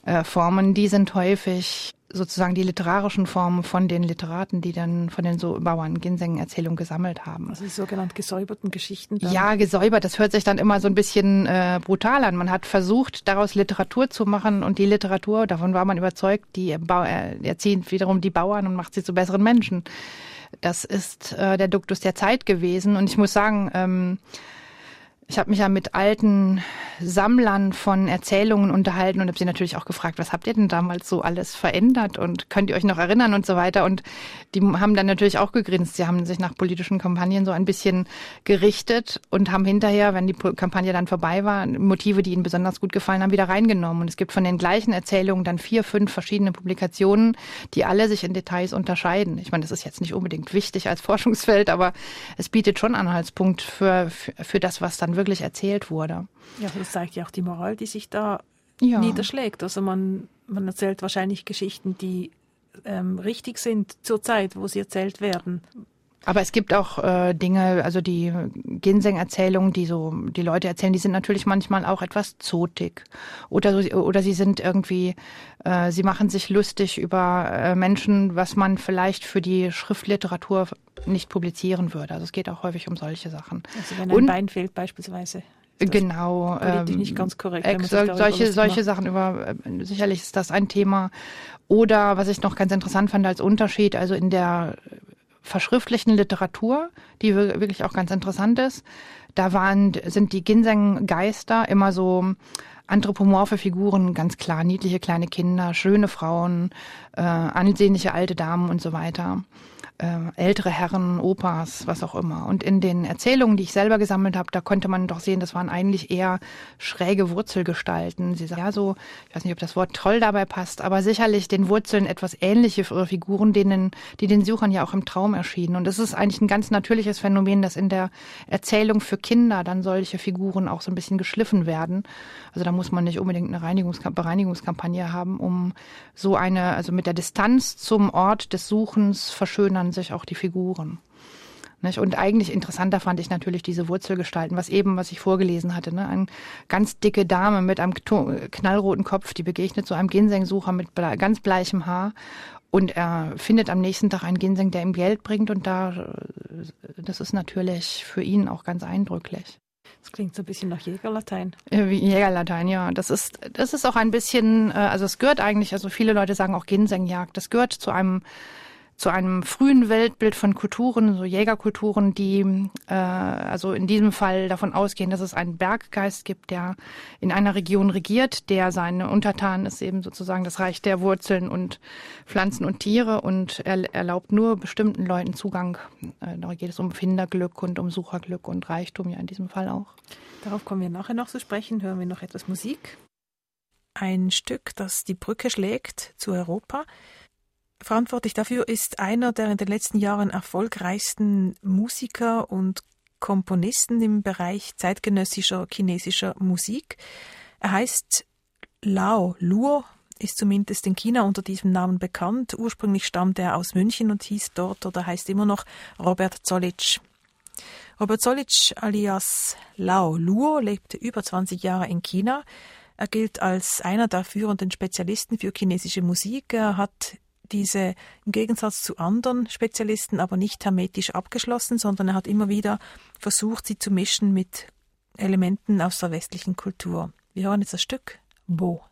äh, Formen. Die sind häufig sozusagen die literarischen Formen von den Literaten, die dann von den so Bauern Ginseng-Erzählungen gesammelt haben. Also die sogenannten gesäuberten Geschichten. Dann. Ja, gesäubert. Das hört sich dann immer so ein bisschen äh, brutal an. Man hat versucht, daraus Literatur zu machen und die Literatur, davon war man überzeugt, die Bau äh, erzieht wiederum die Bauern und macht sie zu besseren Menschen. Das ist äh, der Duktus der Zeit gewesen. Und ich muss sagen, ähm, ich habe mich ja mit alten Sammlern von Erzählungen unterhalten und habe sie natürlich auch gefragt, was habt ihr denn damals so alles verändert und könnt ihr euch noch erinnern und so weiter. Und die haben dann natürlich auch gegrinst. Sie haben sich nach politischen Kampagnen so ein bisschen gerichtet und haben hinterher, wenn die Kampagne dann vorbei war, Motive, die ihnen besonders gut gefallen haben, wieder reingenommen. Und es gibt von den gleichen Erzählungen dann vier, fünf verschiedene Publikationen, die alle sich in Details unterscheiden. Ich meine, das ist jetzt nicht unbedingt wichtig als Forschungsfeld, aber es bietet schon Anhaltspunkt für, für, für das, was dann wirklich erzählt wurde. Ja, das zeigt ja auch die Moral, die sich da ja. niederschlägt. Also man, man erzählt wahrscheinlich Geschichten, die ähm, richtig sind zur Zeit, wo sie erzählt werden. Aber es gibt auch äh, Dinge, also die Ginseng-Erzählungen, die so die Leute erzählen, die sind natürlich manchmal auch etwas zotig oder so, oder sie sind irgendwie, äh, sie machen sich lustig über äh, Menschen, was man vielleicht für die Schriftliteratur nicht publizieren würde. Also es geht auch häufig um solche Sachen. Also wenn ein Und, Bein fehlt beispielsweise. Genau. Politisch ähm, nicht ganz korrekt. Ex solche solche Sachen über äh, sicherlich ist das ein Thema. Oder was ich noch ganz interessant fand als Unterschied, also in der verschriftlichten Literatur, die wirklich auch ganz interessant ist. Da waren, sind die Ginseng-Geister immer so anthropomorphe Figuren, ganz klar, niedliche kleine Kinder, schöne Frauen, äh, ansehnliche alte Damen und so weiter äh, ältere Herren, Opas, was auch immer. Und in den Erzählungen, die ich selber gesammelt habe, da konnte man doch sehen, das waren eigentlich eher schräge Wurzelgestalten. Sie sagen ja so, ich weiß nicht, ob das Wort toll dabei passt, aber sicherlich den Wurzeln etwas ähnliche Figuren, denen, die den Suchern ja auch im Traum erschienen. Und das ist eigentlich ein ganz natürliches Phänomen, dass in der Erzählung für Kinder dann solche Figuren auch so ein bisschen geschliffen werden. Also da muss man nicht unbedingt eine Reinigungska Bereinigungskampagne haben, um so eine, also mit der Distanz zum Ort des Suchens verschönern sich auch die Figuren. Und eigentlich interessanter fand ich natürlich diese Wurzelgestalten, was eben, was ich vorgelesen hatte. Ne? Eine ganz dicke Dame mit einem knallroten Kopf, die begegnet so einem Ginsengsucher mit ganz bleichem Haar. Und er findet am nächsten Tag einen Ginseng, der ihm Geld bringt. Und da, das ist natürlich für ihn auch ganz eindrücklich. Das klingt so ein bisschen nach Jägerlatein. Wie Jägerlatein, ja. Das ist, das ist auch ein bisschen, äh, also es gehört eigentlich, also viele Leute sagen auch Ginsengjagd. Das gehört zu einem zu einem frühen Weltbild von Kulturen, so Jägerkulturen, die äh, also in diesem Fall davon ausgehen, dass es einen Berggeist gibt, der in einer Region regiert, der seine Untertanen ist eben sozusagen das Reich der Wurzeln und Pflanzen und Tiere und er erlaubt nur bestimmten Leuten Zugang. Äh, da geht es um Finderglück und um Sucherglück und Reichtum ja in diesem Fall auch. Darauf kommen wir nachher noch zu sprechen. Hören wir noch etwas Musik. Ein Stück, das die Brücke schlägt zu Europa. Verantwortlich dafür ist einer der in den letzten Jahren erfolgreichsten Musiker und Komponisten im Bereich zeitgenössischer chinesischer Musik. Er heißt Lao Luo, ist zumindest in China unter diesem Namen bekannt. Ursprünglich stammt er aus München und hieß dort oder heißt immer noch Robert Zollitsch. Robert Zollitsch alias Lao Luo lebte über 20 Jahre in China. Er gilt als einer der führenden Spezialisten für chinesische Musik. Er hat diese im Gegensatz zu anderen Spezialisten aber nicht hermetisch abgeschlossen, sondern er hat immer wieder versucht, sie zu mischen mit Elementen aus der westlichen Kultur. Wir hören jetzt das Stück Bo.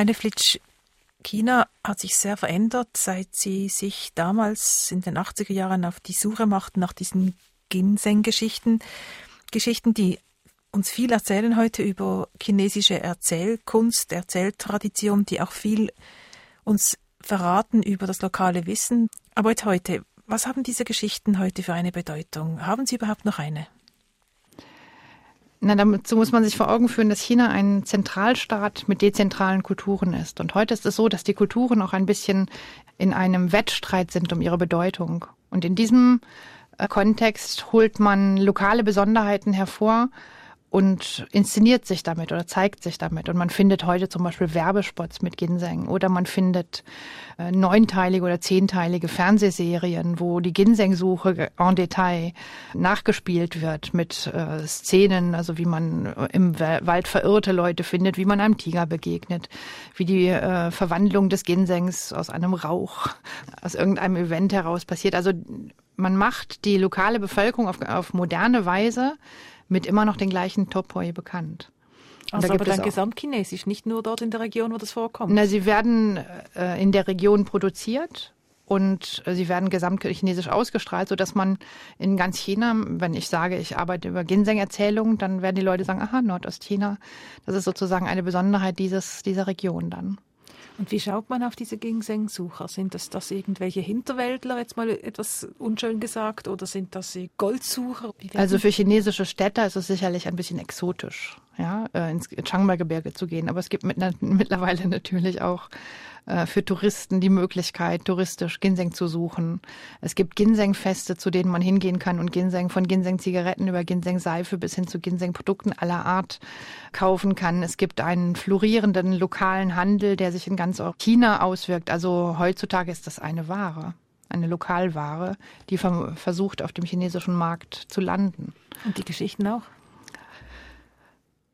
Marine Flitsch, China hat sich sehr verändert, seit sie sich damals in den 80er Jahren auf die Suche machten nach diesen Ginseng-Geschichten. Geschichten, die uns viel erzählen heute über chinesische Erzählkunst, Erzähltradition, die auch viel uns verraten über das lokale Wissen. Aber heute, was haben diese Geschichten heute für eine Bedeutung? Haben sie überhaupt noch eine? Na, dazu muss man sich vor Augen führen, dass China ein Zentralstaat mit dezentralen Kulturen ist. Und heute ist es so, dass die Kulturen auch ein bisschen in einem Wettstreit sind um ihre Bedeutung. Und in diesem äh, Kontext holt man lokale Besonderheiten hervor und inszeniert sich damit oder zeigt sich damit. Und man findet heute zum Beispiel Werbespots mit Ginseng oder man findet äh, neunteilige oder zehnteilige Fernsehserien, wo die Ginseng-Suche en Detail nachgespielt wird mit äh, Szenen, also wie man im Wald verirrte Leute findet, wie man einem Tiger begegnet, wie die äh, Verwandlung des Ginsengs aus einem Rauch, aus irgendeinem Event heraus passiert. Also man macht die lokale Bevölkerung auf, auf moderne Weise mit immer noch den gleichen Topoi bekannt. Also da aber dann gesamtchinesisch, nicht nur dort in der Region, wo das vorkommt. Na, sie werden äh, in der Region produziert und äh, sie werden gesamtchinesisch ausgestrahlt, sodass man in ganz China, wenn ich sage, ich arbeite über Ginseng-Erzählungen, dann werden die Leute sagen, aha, Nordostchina, das ist sozusagen eine Besonderheit dieses, dieser Region dann. Und wie schaut man auf diese Ginseng-Sucher? Sind das, das irgendwelche Hinterwäldler, jetzt mal etwas unschön gesagt, oder sind das Goldsucher? Also für chinesische Städter ist es sicherlich ein bisschen exotisch, ja, äh, ins Chiangmai-Gebirge zu gehen. Aber es gibt mit, mittlerweile natürlich auch für Touristen die Möglichkeit, touristisch Ginseng zu suchen. Es gibt Ginseng-Feste, zu denen man hingehen kann und Ginseng von Ginseng-Zigaretten über Ginseng-Seife bis hin zu Ginseng-Produkten aller Art kaufen kann. Es gibt einen florierenden lokalen Handel, der sich in ganz China auswirkt. Also heutzutage ist das eine Ware eine Lokalware, die versucht, auf dem chinesischen Markt zu landen. Und die Geschichten auch?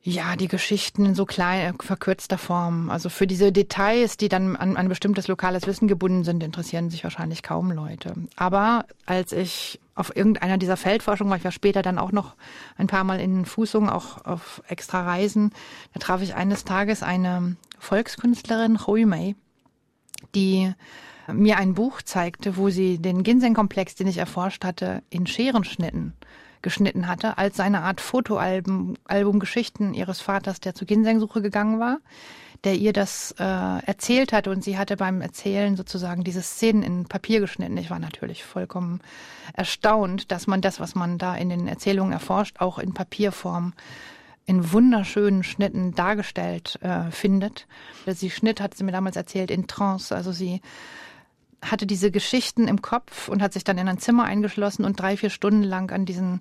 Ja, die Geschichten in so klein, verkürzter Form. Also für diese Details, die dann an ein bestimmtes lokales Wissen gebunden sind, interessieren sich wahrscheinlich kaum Leute. Aber als ich auf irgendeiner dieser Feldforschungen war, ich war später dann auch noch ein paar Mal in Fußungen, auch auf extra Reisen, da traf ich eines Tages eine Volkskünstlerin, Hui Mei, die mir ein Buch zeigte, wo sie den Ginseng-Komplex, den ich erforscht hatte, in Scherenschnitten geschnitten hatte, als eine Art Fotoalbum Album Geschichten ihres Vaters, der zur Ginsengsuche gegangen war, der ihr das äh, erzählt hatte und sie hatte beim Erzählen sozusagen diese Szenen in Papier geschnitten. Ich war natürlich vollkommen erstaunt, dass man das, was man da in den Erzählungen erforscht, auch in Papierform in wunderschönen Schnitten dargestellt äh, findet. Sie schnitt, hat sie mir damals erzählt, in Trance. Also sie hatte diese Geschichten im Kopf und hat sich dann in ein Zimmer eingeschlossen und drei, vier Stunden lang an diesen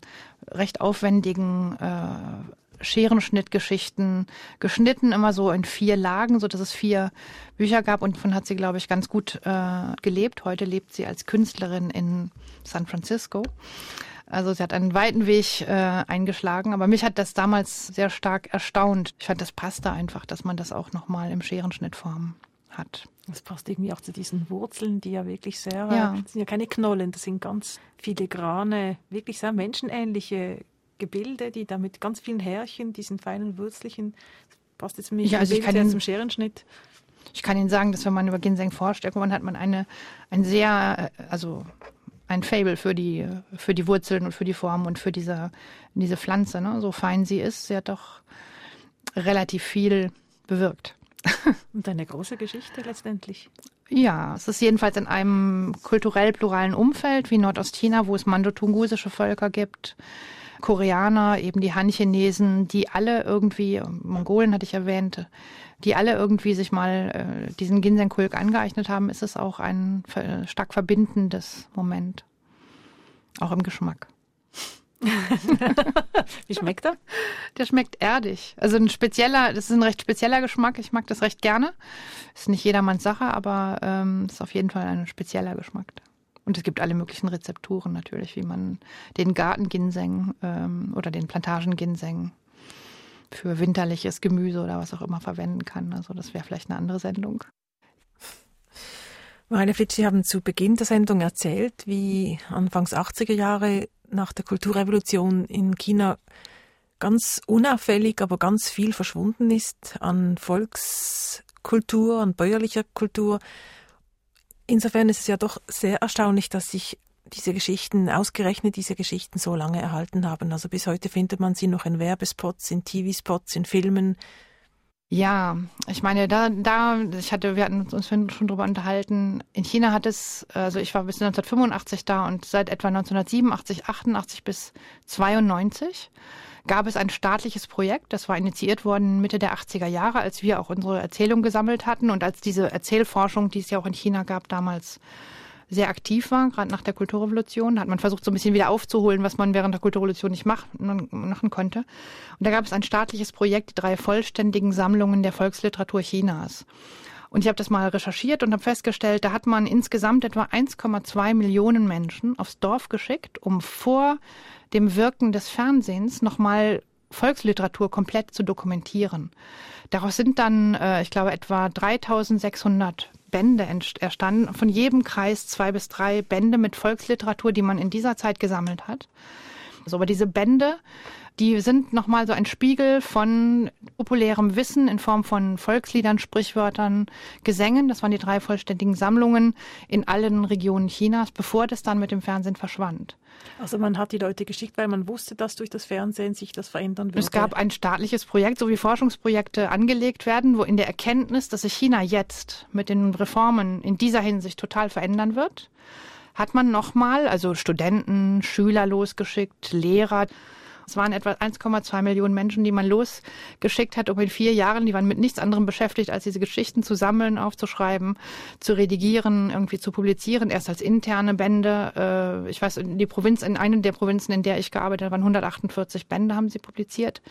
recht aufwendigen äh, Scherenschnittgeschichten geschnitten, immer so in vier Lagen, so dass es vier Bücher gab und davon hat sie, glaube ich, ganz gut äh, gelebt. Heute lebt sie als Künstlerin in San Francisco. Also sie hat einen weiten Weg äh, eingeschlagen, aber mich hat das damals sehr stark erstaunt. Ich fand, das passte einfach, dass man das auch nochmal im Scherenschnittform hat. Das passt irgendwie auch zu diesen Wurzeln, die ja wirklich sehr, ja. das sind ja keine Knollen, das sind ganz filigrane, wirklich sehr menschenähnliche Gebilde, die da mit ganz vielen Härchen, diesen feinen Wurzelchen, das passt jetzt mich ja, also ich kann Ihnen, zum Scherenschnitt. Ich kann Ihnen sagen, dass wenn man über Ginseng forscht, irgendwann hat man eine, ein sehr, also ein Fable für die, für die Wurzeln und für die Form und für diese, diese Pflanze, ne? so fein sie ist. Sie hat doch relativ viel bewirkt. Und eine große Geschichte letztendlich. Ja, es ist jedenfalls in einem kulturell pluralen Umfeld wie Nordostchina, wo es mandotungusische Völker gibt, Koreaner, eben die Han-Chinesen, die alle irgendwie, Mongolen hatte ich erwähnt, die alle irgendwie sich mal äh, diesen Ginseng-Kulk angeeignet haben, ist es auch ein stark verbindendes Moment. Auch im Geschmack. Wie schmeckt er? Der schmeckt erdig. Also ein spezieller, das ist ein recht spezieller Geschmack. Ich mag das recht gerne. Ist nicht jedermanns Sache, aber ähm, ist auf jeden Fall ein spezieller Geschmack. Und es gibt alle möglichen Rezepturen natürlich, wie man den Gartenginseng ähm, oder den Plantagenginseng für winterliches Gemüse oder was auch immer verwenden kann. Also das wäre vielleicht eine andere Sendung. Marianne Flitsch, Sie haben zu Beginn der Sendung erzählt, wie Anfangs 80er Jahre nach der Kulturrevolution in China ganz unauffällig, aber ganz viel verschwunden ist an Volks Kultur, an bäuerlicher Kultur. Insofern ist es ja doch sehr erstaunlich, dass sich diese Geschichten, ausgerechnet diese Geschichten so lange erhalten haben. Also bis heute findet man sie noch in Werbespots, in TV-Spots, in Filmen. Ja, ich meine, da, da, ich hatte, wir hatten uns schon drüber unterhalten. In China hat es, also ich war bis 1985 da und seit etwa 1987, 88 bis 92 gab es ein staatliches Projekt, das war initiiert worden Mitte der 80er Jahre, als wir auch unsere Erzählung gesammelt hatten und als diese Erzählforschung, die es ja auch in China gab, damals sehr aktiv war, gerade nach der Kulturrevolution. Da hat man versucht, so ein bisschen wieder aufzuholen, was man während der Kulturrevolution nicht machen, machen konnte. Und da gab es ein staatliches Projekt, die drei vollständigen Sammlungen der Volksliteratur Chinas. Und ich habe das mal recherchiert und habe festgestellt, da hat man insgesamt etwa 1,2 Millionen Menschen aufs Dorf geschickt, um vor dem Wirken des Fernsehens nochmal Volksliteratur komplett zu dokumentieren. Daraus sind dann, äh, ich glaube, etwa 3600 Bände erstanden, von jedem Kreis zwei bis drei Bände mit Volksliteratur, die man in dieser Zeit gesammelt hat. So, aber diese Bände, die sind nochmal so ein Spiegel von populärem Wissen in Form von Volksliedern, Sprichwörtern, Gesängen. Das waren die drei vollständigen Sammlungen in allen Regionen Chinas, bevor das dann mit dem Fernsehen verschwand. Also man hat die Leute geschickt, weil man wusste, dass durch das Fernsehen sich das verändern würde. Es gab ein staatliches Projekt, so wie Forschungsprojekte angelegt werden, wo in der Erkenntnis, dass sich China jetzt mit den Reformen in dieser Hinsicht total verändern wird, hat man nochmal, also Studenten, Schüler losgeschickt, Lehrer, es waren etwa 1,2 Millionen Menschen, die man losgeschickt hat, um in vier Jahren, die waren mit nichts anderem beschäftigt, als diese Geschichten zu sammeln, aufzuschreiben, zu redigieren, irgendwie zu publizieren, erst als interne Bände. Äh, ich weiß, die Provinz, in einer der Provinzen, in der ich gearbeitet habe, waren 148 Bände, haben sie publiziert.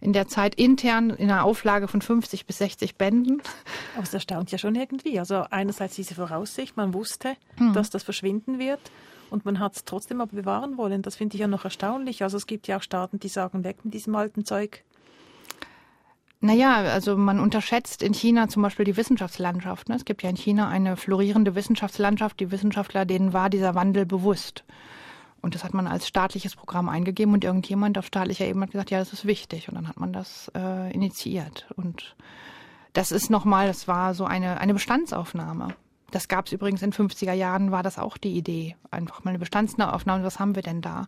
In der Zeit intern in einer Auflage von 50 bis 60 Bänden. Aber es erstaunt ja schon irgendwie. Also einerseits diese Voraussicht, man wusste, hm. dass das verschwinden wird und man hat es trotzdem aber bewahren wollen. Das finde ich ja noch erstaunlich. Also es gibt ja auch Staaten, die sagen, weg mit diesem alten Zeug. Naja, also man unterschätzt in China zum Beispiel die Wissenschaftslandschaft. Ne? Es gibt ja in China eine florierende Wissenschaftslandschaft. Die Wissenschaftler, denen war dieser Wandel bewusst. Und das hat man als staatliches Programm eingegeben und irgendjemand auf staatlicher Ebene hat gesagt, ja, das ist wichtig. Und dann hat man das äh, initiiert. Und das ist nochmal, das war so eine, eine Bestandsaufnahme. Das gab es übrigens in 50er Jahren, war das auch die Idee. Einfach mal eine Bestandsaufnahme, was haben wir denn da?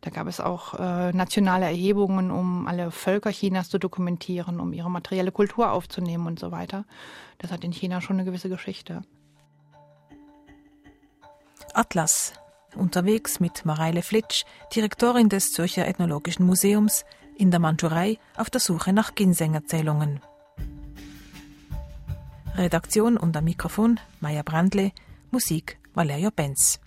Da gab es auch äh, nationale Erhebungen, um alle Völker Chinas zu dokumentieren, um ihre materielle Kultur aufzunehmen und so weiter. Das hat in China schon eine gewisse Geschichte. Atlas. Unterwegs mit Mareile Flitsch, Direktorin des Zürcher Ethnologischen Museums, in der Mandschurei auf der Suche nach Ginseng-Erzählungen. Redaktion und am Mikrofon Maya Brandle, Musik Valerio Benz.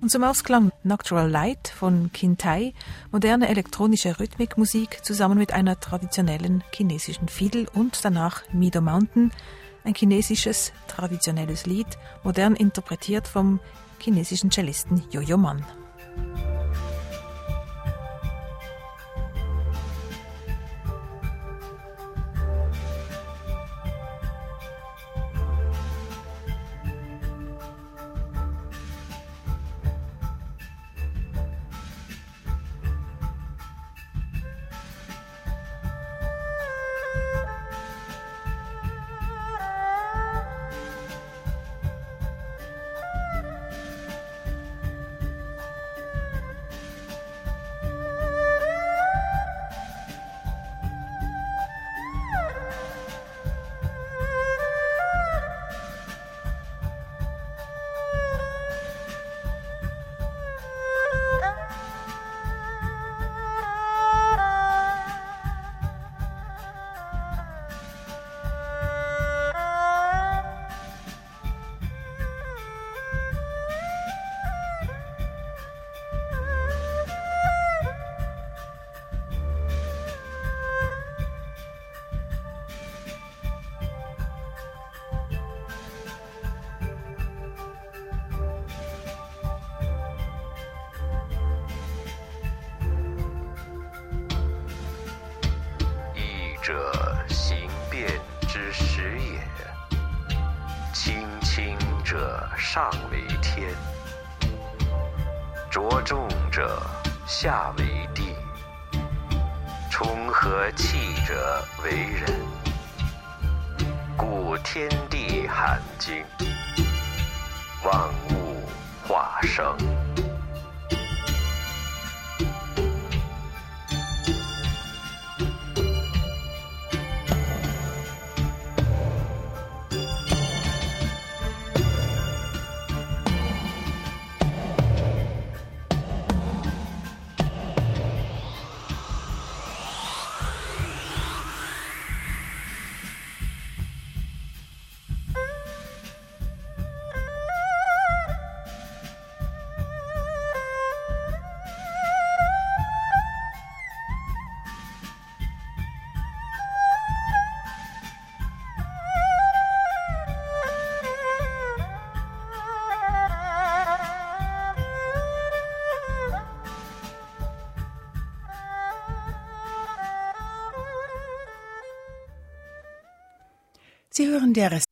Und zum Ausklang Nocturnal Light von Kintai, moderne elektronische Rhythmikmusik zusammen mit einer traditionellen chinesischen Fiedel und danach Mido Mountain, ein chinesisches traditionelles Lied, modern interpretiert vom chinesischen Cellisten 上为天，着重者下为地，充和气者为人。故天地含经，万物化生。Der Rest.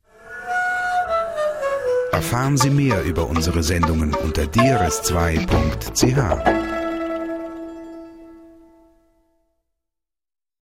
Erfahren Sie mehr über unsere Sendungen unter drs2.ch.